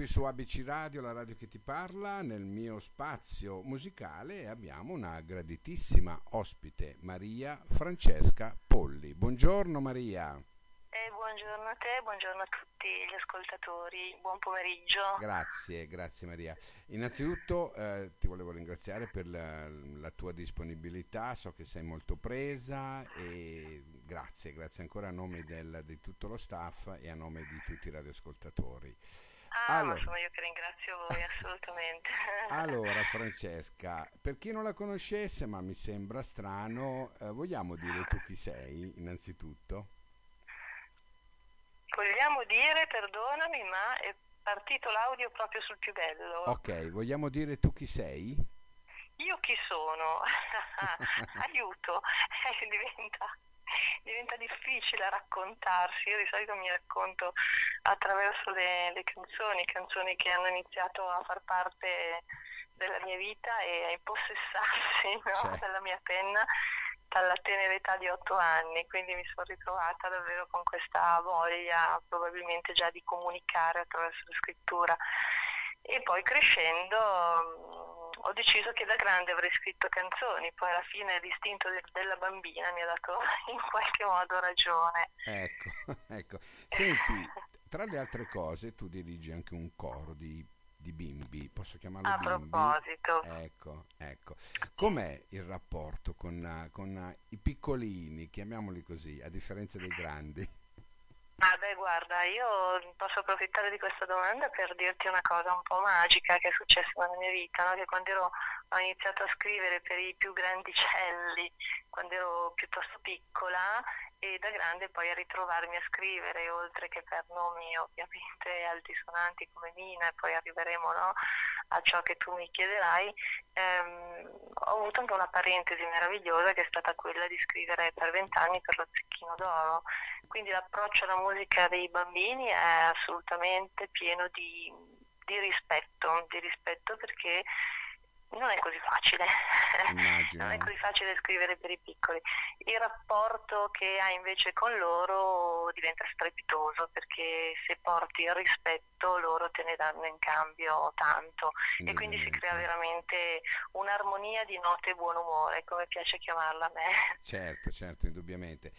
qui su ABC Radio, la radio che ti parla, nel mio spazio musicale abbiamo una graditissima ospite, Maria Francesca Polli. Buongiorno Maria. Eh, buongiorno a te, buongiorno a tutti gli ascoltatori, buon pomeriggio. Grazie, grazie Maria. Innanzitutto eh, ti volevo ringraziare per la, la tua disponibilità, so che sei molto presa e grazie, grazie ancora a nome del, di tutto lo staff e a nome di tutti i radioascoltatori. Ah, allora, sono io che ringrazio voi, assolutamente. allora, Francesca, per chi non la conoscesse, ma mi sembra strano, eh, vogliamo dire tu chi sei, innanzitutto? Vogliamo dire, perdonami, ma è partito l'audio proprio sul più bello. Ok, vogliamo dire tu chi sei? Io chi sono? Aiuto, diventa diventa difficile raccontarsi. Io di solito mi racconto attraverso le, le canzoni, canzoni che hanno iniziato a far parte della mia vita e a impossessarsi no? Cioè. della mia penna dalla tenera età di otto anni, quindi mi sono ritrovata davvero con questa voglia probabilmente già di comunicare attraverso la scrittura. E poi crescendo ho deciso che da grande avrei scritto canzoni, poi alla fine l'istinto de- della bambina mi ha dato in qualche modo ragione. Ecco, ecco. Senti, tra le altre cose tu dirigi anche un coro di, di bimbi, posso chiamarlo A bimbi? proposito. Ecco, ecco. Com'è il rapporto con, con i piccolini, chiamiamoli così, a differenza dei grandi? Ah beh guarda, io posso approfittare di questa domanda per dirti una cosa un po' magica che è successa nella mia vita, no? che quando ero, ho iniziato a scrivere per i più grandicelli, quando ero piuttosto piccola, e da grande poi a ritrovarmi a scrivere, oltre che per nomi ovviamente altisonanti come Mina, e poi arriveremo no, a ciò che tu mi chiederai, ehm, ho avuto anche una parentesi meravigliosa che è stata quella di scrivere per vent'anni per lo Zecchino d'Oro. Quindi l'approccio alla musica dei bambini è assolutamente pieno di, di rispetto, di rispetto perché non è così facile, non è così facile scrivere per i piccoli. Il rapporto che hai invece con loro diventa strepitoso perché se porti il rispetto loro te ne danno in cambio tanto e quindi si crea veramente un'armonia di note e buon umore, come piace chiamarla a me. Certo, certo, indubbiamente.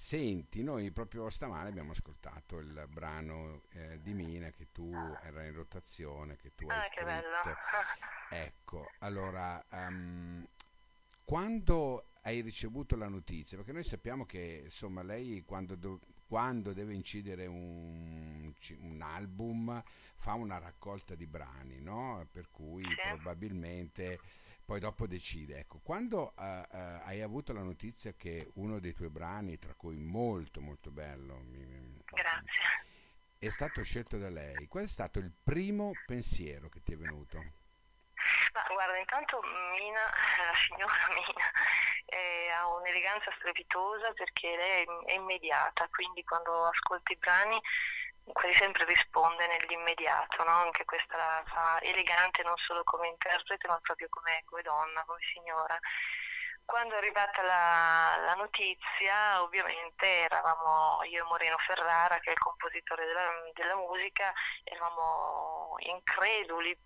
Senti, noi proprio stamane abbiamo ascoltato il brano eh, di Mina che tu era in rotazione, che tu ah, hai scritto. Che bello. Ecco, allora, um, quando hai ricevuto la notizia? Perché noi sappiamo che insomma lei quando, do, quando deve incidere un, un, album fa una raccolta di brani, no? Per cui sì. probabilmente poi dopo decide. Ecco, quando uh, uh, hai avuto la notizia che uno dei tuoi brani, tra cui molto molto bello, mi, Grazie. è stato scelto da lei, qual è stato il primo pensiero che ti è venuto? Ma guarda, intanto Mina, la signora Mina, eh, ha un'eleganza strepitosa perché lei è immediata, quindi quando ascolti i brani quasi sempre risponde nell'immediato, no? anche questa la fa elegante non solo come interprete ma proprio come, come donna, come signora. Quando è arrivata la, la, notizia, ovviamente eravamo io e Moreno Ferrara, che è il compositore della, della musica, eravamo increduli,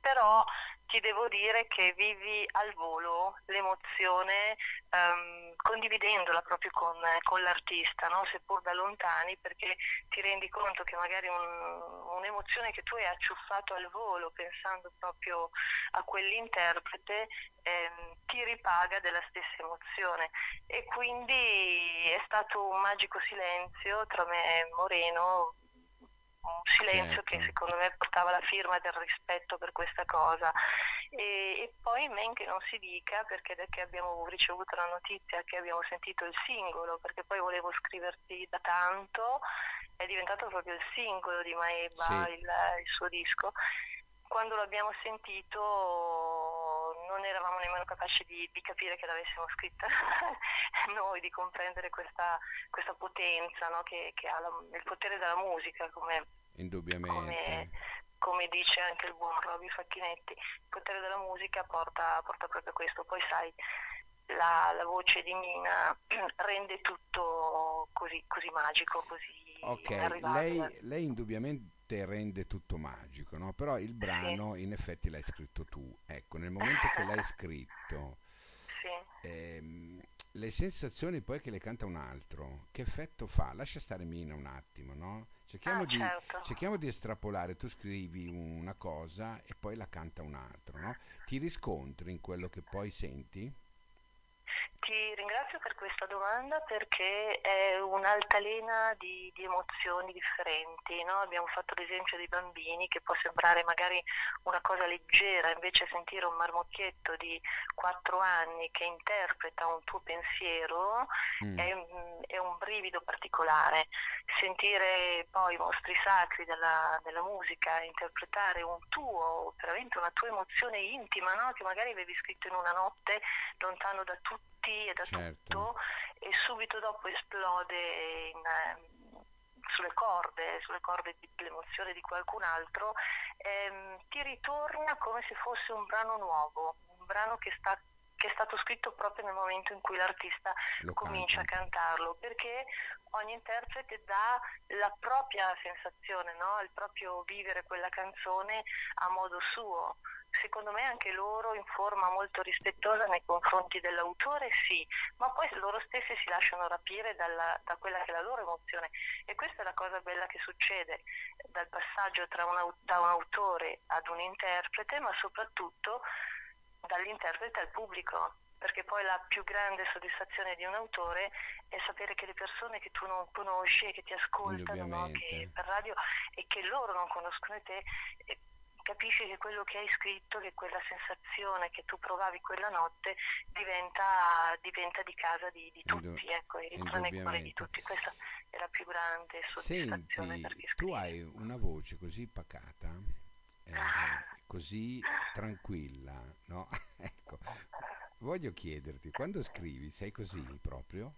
però ti devo dire che vivi al volo l'emozione um, condividendola proprio con, con l'artista, no? seppur da lontani, perché ti rendi conto che magari un, un'emozione che tu hai acciuffato al volo pensando proprio a quell'interprete ehm, ti ripaga della stessa emozione e quindi è stato un magico silenzio tra me e Moreno un silenzio certo. che secondo me portava la firma del rispetto per questa cosa e, e, poi men che non si dica perché da che abbiamo ricevuto la notizia che abbiamo sentito il singolo perché poi volevo scriverti da tanto è diventato proprio il singolo di Maeba sì. il, il suo disco quando l'abbiamo sentito non eravamo nemmeno capaci di, di capire che l'avessimo scritta noi, di comprendere questa, questa potenza no? che, che, ha la, il potere della musica, come, Indubbiamente. Come, come, dice anche il buon Roby Facchinetti, il potere della musica porta, porta proprio a questo. Poi sai, la, la voce di Mina rende tutto così, così magico, così Ok, lei, lei, indubbiamente rende tutto magico, no? però il brano sì. in effetti l'hai scritto tu. Ecco, nel momento che l'hai scritto, sì. ehm, le sensazioni poi che le canta un altro, che effetto fa? Lascia stare Mina un attimo, no? Cerchiamo, ah, di, certo. cerchiamo di estrapolare, tu scrivi una cosa e poi la canta un altro, no? Ti riscontri in quello che poi senti? Ti ringrazio per questa domanda perché è un'altalena di, di emozioni differenti. No? Abbiamo fatto l'esempio dei bambini che può sembrare magari una cosa leggera, invece sentire un marmocchietto di 4 anni che interpreta un tuo pensiero mm. è, è, un brivido particolare. Sentire poi i mostri sacri della, della musica interpretare un tuo, veramente una tua emozione intima no? che magari avevi scritto in una notte lontano da tutti tutti e da certo. tutto e subito dopo esplode in, ehm, sulle corde, sulle corde dell'emozione di qualcun altro, ehm, ti ritorna come se fosse un brano nuovo, un brano che, sta, che è stato scritto proprio nel momento in cui l'artista Lo comincia canta. a cantarlo, perché ogni interprete dà la propria sensazione, no? il proprio vivere quella canzone a modo suo secondo me anche loro in forma molto rispettosa nei confronti dell'autore, sì, ma poi loro stessi si lasciano rapire dalla, da quella che è la loro emozione e questa è la cosa bella che succede dal passaggio un, da un autore ad un interprete, ma soprattutto dall'interprete al pubblico perché poi la più grande soddisfazione di un autore è sapere che le persone che tu non conosci e che ti ascoltano no? che per radio e che loro non conoscono te capisci che quello che hai scritto, che quella sensazione che tu provavi quella notte diventa, diventa di casa di, di tutti, ecco, e rientra nel cuore di tutti. Questa è la più grande soddisfazione Senti, tu hai una voce così pacata, eh, così tranquilla, no? ecco, voglio chiederti, quando scrivi sei così proprio?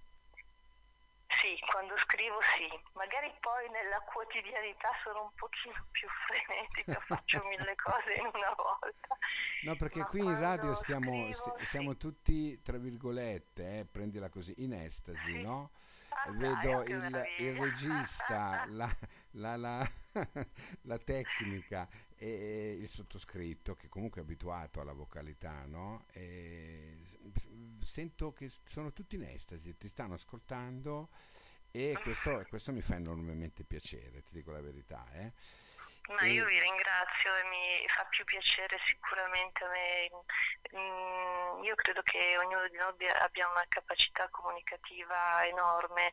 Sì, quando scrivo sì, magari poi nella quotidianità sono un pochino più frenetica, faccio mille cose in una volta. No, perché Ma qui in radio stiamo, scrivo, siamo sì. tutti, tra virgolette, eh, prendila così, in estasi, sì. no? Ah, Vedo dai, il, il, regista, la, la, la, la, tecnica e il sottoscritto, che comunque è abituato alla vocalità, no? Sento che sono tutti in estasi, ti stanno ascoltando e questo, questo mi fa enormemente piacere, ti dico la verità. Eh. Ma io vi ringrazio e mi fa più piacere sicuramente a me. Mm, io credo che ognuno di noi abbia una capacità comunicativa enorme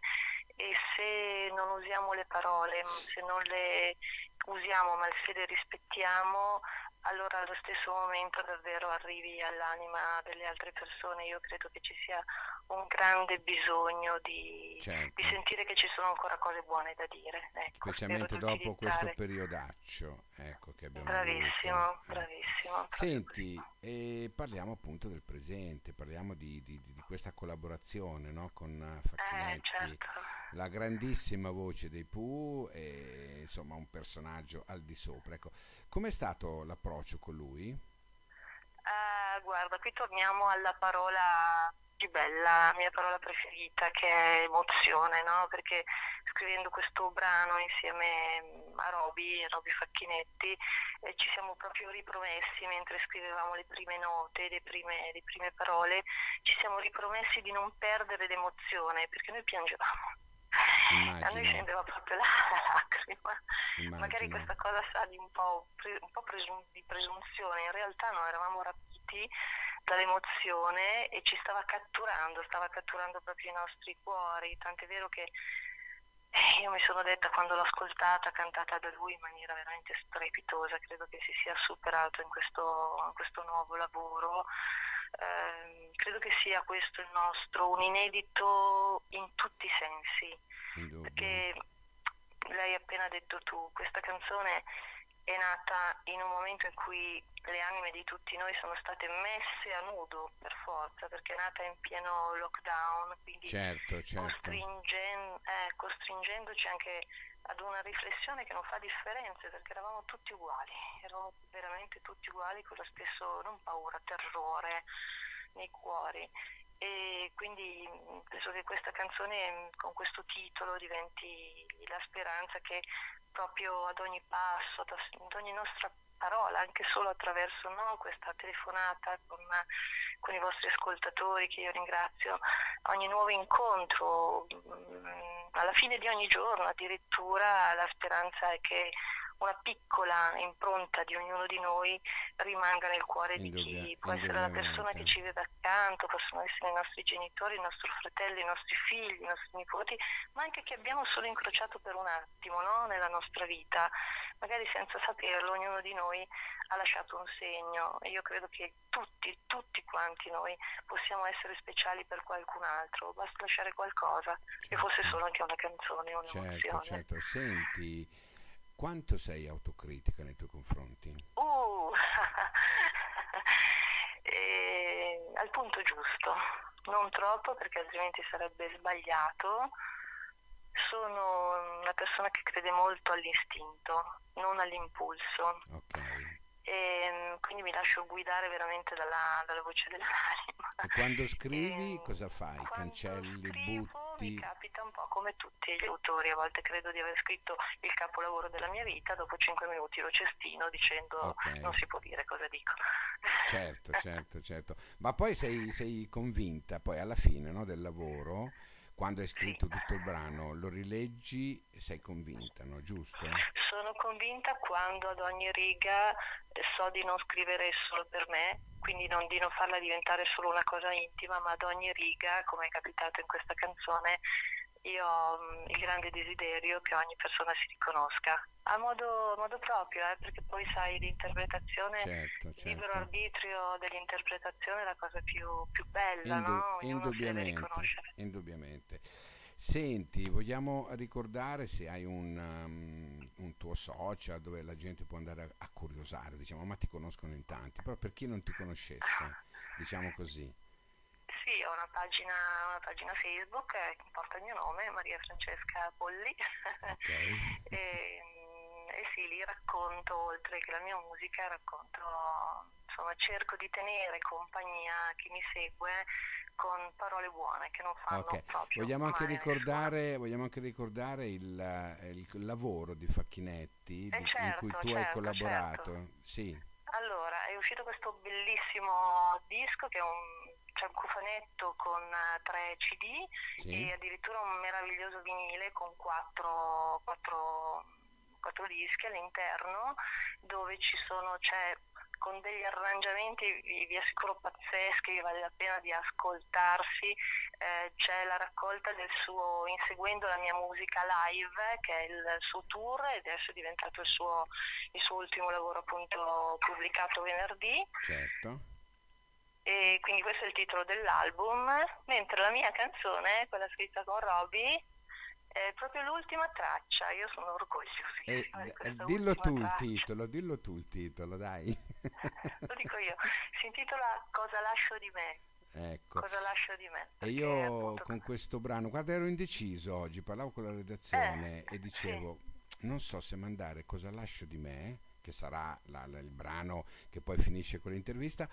e se non usiamo le parole, se non le usiamo ma se le rispettiamo, allora allo stesso momento davvero arrivi all'anima delle altre persone. Io credo che ci sia un grande bisogno di, certo. di sentire che ci sono ancora cose buone da dire. Ecco, Specialmente dopo questo periodaccio ecco, che abbiamo Bravissimo. Eh. bravissimo. Senti, eh, parliamo appunto del presente, parliamo di, di, di questa collaborazione no? con Facchinetti. Eh, certo la grandissima voce dei Pooh e insomma un personaggio al di sopra. Ecco, com'è stato l'approccio con lui? Uh, guarda, qui torniamo alla parola più bella, la mia parola preferita che è emozione, no? Perché scrivendo questo brano insieme a Roby, Roby Facchinetti, eh, ci siamo proprio ripromessi mentre scrivevamo le prime note, le prime, le prime parole, ci siamo ripromessi di non perdere l'emozione perché noi piangevamo. A noi scendeva proprio la, la lacrima. Immagino. Magari questa cosa sa di un po', un po presum- di presunzione, in realtà no, eravamo rapiti dall'emozione e ci stava catturando, stava catturando proprio i nostri cuori, tant'è vero che eh, io mi sono detta quando l'ho ascoltata, cantata da lui in maniera veramente strepitosa, credo che si sia superato in questo, in questo nuovo lavoro. Eh, credo che sia questo il nostro, un inedito in tutti i sensi, perché lei ha appena detto tu, questa canzone è nata in un momento in cui le anime di tutti noi sono state messe a nudo per forza, perché è nata in pieno lockdown, quindi certo, certo. Costringen- eh, costringendoci anche ad una riflessione che non fa differenze, perché eravamo tutti uguali, eravamo veramente tutti uguali con lo stesso, non paura, terrore nei cuori. e quindi penso che questa canzone con questo titolo diventi la speranza che proprio ad ogni passo, ad ogni nostra parola, anche solo attraverso no, questa telefonata con, con, i vostri ascoltatori che io ringrazio, ogni nuovo incontro, alla fine di ogni giorno addirittura la speranza è che una piccola impronta di ognuno di noi rimanga nel cuore di chi può essere la persona che ci vive accanto, possono essere i nostri genitori, i nostri fratelli, i nostri figli, i nostri nipoti, ma anche che abbiamo solo incrociato per un attimo no? nella nostra vita, magari senza saperlo ognuno di noi ha lasciato un segno e io credo che tutti, tutti quanti noi possiamo essere speciali per qualcun altro, basta lasciare qualcosa, certo. che fosse solo anche una canzone, un'emozione. Certo, certo, senti quanto sei autocritica nei tuoi confronti? Uh, eh, al punto giusto, non troppo perché altrimenti sarebbe sbagliato. Sono una persona che crede molto all'istinto, non all'impulso. Okay. E, ehm, quindi mi lascio guidare veramente dalla, dalla voce dell'anima. E quando scrivi e, ehm, cosa fai? Cancelli, butti? Mi capita un po' come tutti gli autori, a volte credo di aver scritto il capolavoro della mia vita, dopo cinque minuti lo cestino dicendo okay. non si può dire cosa dico. Certo, certo, certo. Ma poi sei, sei convinta poi alla fine no, del lavoro quando hai scritto sì. tutto il brano, lo rileggi e sei convinta, no? giusto? Sono convinta quando ad ogni riga eh, so di non scrivere solo per me, quindi non, di non farla diventare solo una cosa intima, ma ad ogni riga, come è capitato in questa canzone, io ho mm, il grande desiderio che ogni persona si riconosca a modo, a modo proprio, eh, perché poi sai l'interpretazione, certo, certo. il libero arbitrio dell'interpretazione è la cosa più, più bella, Indu- no? indubbiamente, indubbiamente. Senti, vogliamo ricordare se hai un, um, un, tuo social dove la gente può andare a, a curiosare, diciamo, ma ti conoscono in tanti, però per chi non ti conoscesse, diciamo così. Sì, ho una pagina, una pagina Facebook eh, che porta il mio nome, Maria Francesca Polli. Okay. e, e, sì, lì racconto, oltre che la mia musica, racconto, insomma, cerco di tenere compagnia a chi mi segue con parole buone che non fanno okay. proprio vogliamo anche, ricordare, vogliamo anche ricordare il, il, lavoro di Facchinetti eh di, certo, in cui tu certo, hai collaborato. Certo. Sì. Allora, è uscito questo bellissimo disco che è un c'è un cofanetto con uh, tre CD sì. e addirittura un meraviglioso vinile con quattro, quattro, quattro dischi all'interno dove ci sono, c'è con degli arrangiamenti vi assicuro pazzeschi, vale la pena di ascoltarsi, eh, c'è la raccolta del suo Inseguendo la mia musica live, che è il suo tour ed adesso è diventato il suo, il suo ultimo lavoro appunto pubblicato venerdì. Certo. E quindi questo è il titolo dell'album, mentre la mia canzone, quella scritta con Roby, è proprio l'ultima traccia, io sono orgogliosissima. Eh, dillo tu traccia. il titolo, dillo tu il titolo, dai. Lo dico io, si intitola Cosa lascio di me. Ecco. Cosa lascio di me? E io appunto... con questo brano, guarda ero indeciso oggi, parlavo con la redazione eh, e dicevo, sì. non so se mandare Cosa lascio di me, che sarà la, la, il brano che poi finisce con l'intervista,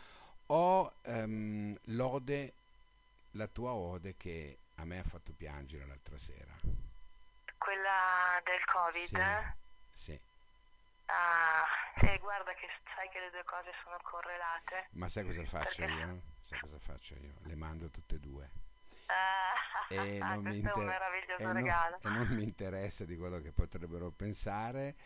o um, Lode, la tua ode che a me ha fatto piangere l'altra sera. Quella del Covid? Sì. sì. Ah, e guarda che sai che le due cose sono correlate. Ma sai cosa faccio Perché... io? Sai cosa faccio io? Le mando tutte e due. Ah, e, non inter... e, non, e non mi interessa di quello che potrebbero pensare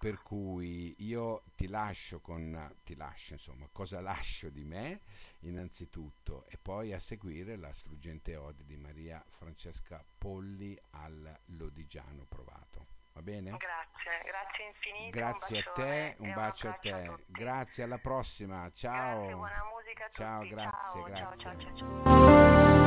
per cui io ti lascio con ti lascio insomma cosa lascio di me innanzitutto e poi a seguire la struggente ode di Maria Francesca Polli al Lodigiano Provato va bene? grazie grazie infinite grazie a te un bacio a te a grazie alla prossima ciao grazie, buona musica a ciao tutti. grazie ciao, grazie ciao, ciao, ciao.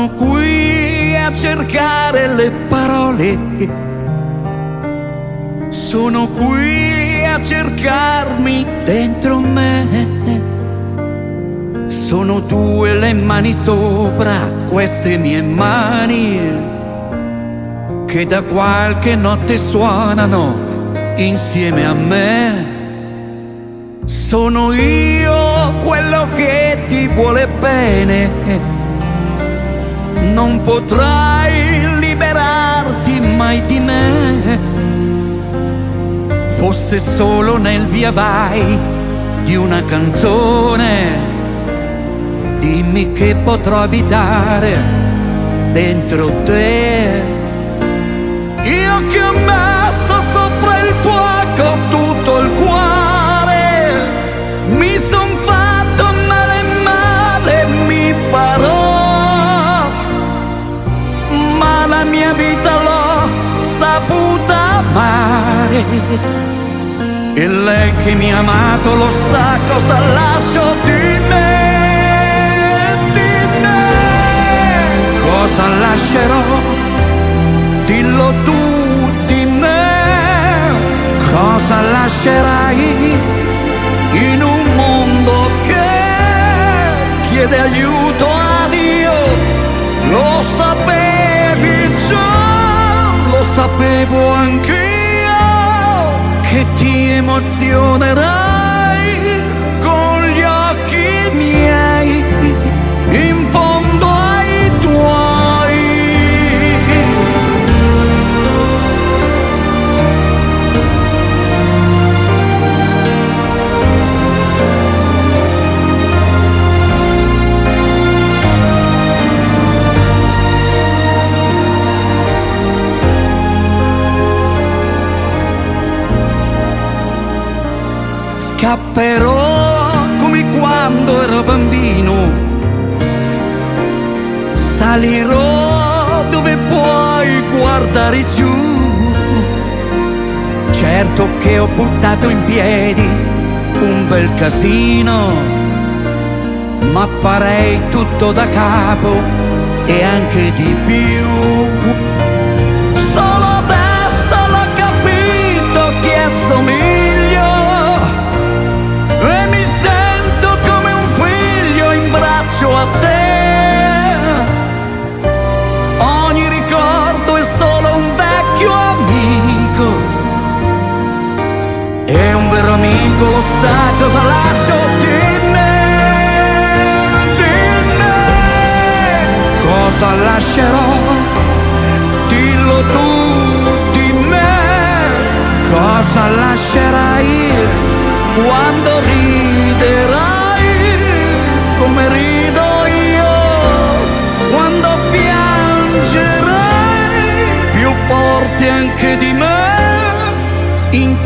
Sono qui a cercare le parole. Sono qui a cercarmi dentro me. Sono due le mani sopra queste mie mani che da qualche notte suonano insieme a me. Sono io quello che ti vuole bene. Non potrai liberarti mai di me. Fosse solo nel via vai di una canzone. Dimmi che potrò abitare dentro te. Io che ho messo sopra il fuoco tutto il cuore, mi son saputa amare. E lei che mi ha amato lo sa cosa lascio di me, di me, cosa lascerò? Dillo tu di me, cosa lascerai in un mondo che chiede aiuto a sapevo anch'io, che ti emozionerai Scapperò come quando ero bambino. Salirò dove puoi guardare giù. Certo che ho buttato in piedi un bel casino, ma farei tutto da capo e anche di più. Solo adesso l'ho capito chi assomiglio E un vero amico lo sa cosa lascio di me, di me. Cosa lascerò? Dillo tu di me. Cosa lascerai? quando riderai come rido io, quando piangerai più forte anche di me, in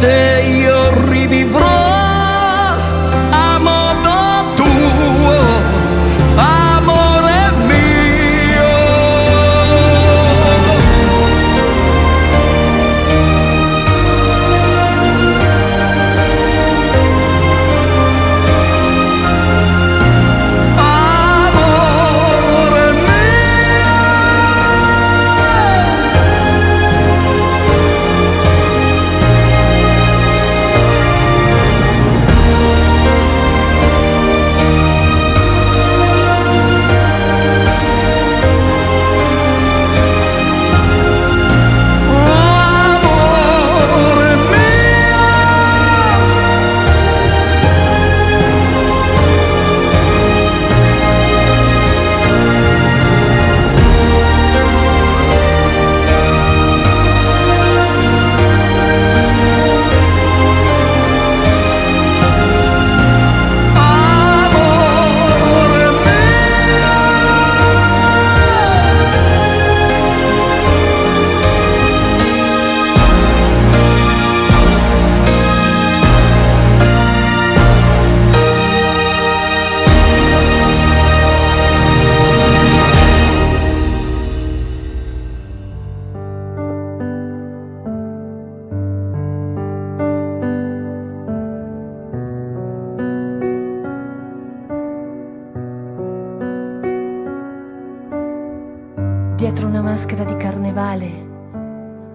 maschera di carnevale,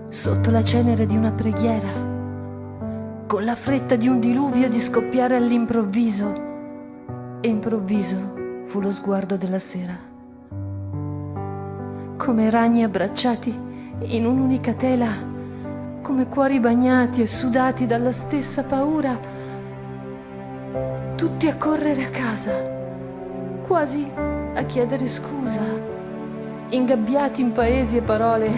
sotto la cenere di una preghiera, con la fretta di un diluvio di scoppiare all'improvviso, e improvviso fu lo sguardo della sera. Come ragni abbracciati in un'unica tela, come cuori bagnati e sudati dalla stessa paura, tutti a correre a casa, quasi a chiedere scusa, ingabbiati in paesi e parole,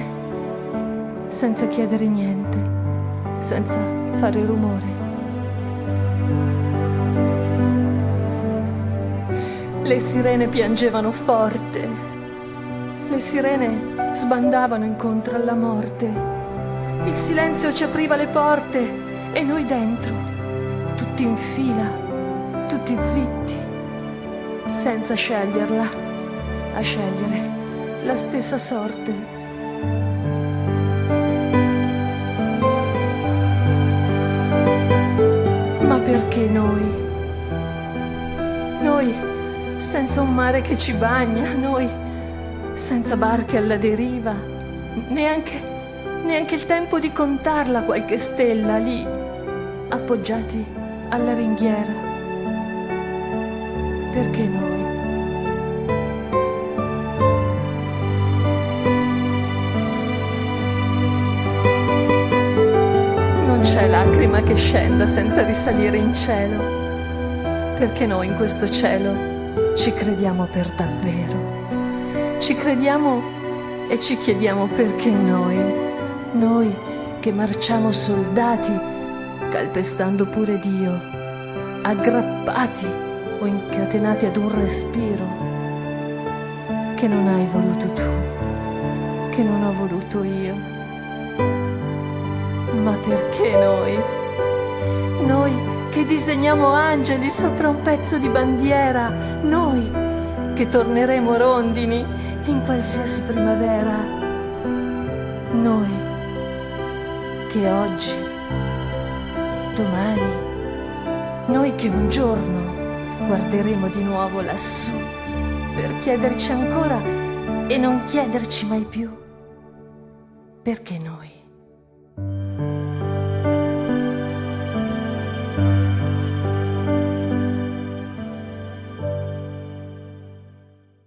senza chiedere niente, senza fare rumore. Le sirene piangevano forte, le sirene sbandavano incontro alla morte, il silenzio ci apriva le porte e noi dentro, tutti in fila, tutti zitti, senza sceglierla, a scegliere la stessa sorte. Ma perché noi? Noi senza un mare che ci bagna, noi senza barche alla deriva, neanche, neanche il tempo di contarla qualche stella lì, appoggiati alla ringhiera. Perché noi? Che scenda senza risalire in cielo, perché noi in questo cielo ci crediamo per davvero. Ci crediamo e ci chiediamo perché noi, noi che marciamo soldati, calpestando pure Dio, aggrappati o incatenati ad un respiro, che non hai voluto tu, che non ho voluto io. Ma perché noi? Noi che disegniamo angeli sopra un pezzo di bandiera, noi che torneremo rondini in qualsiasi primavera, noi che oggi, domani, noi che un giorno guarderemo di nuovo lassù per chiederci ancora e non chiederci mai più, perché noi?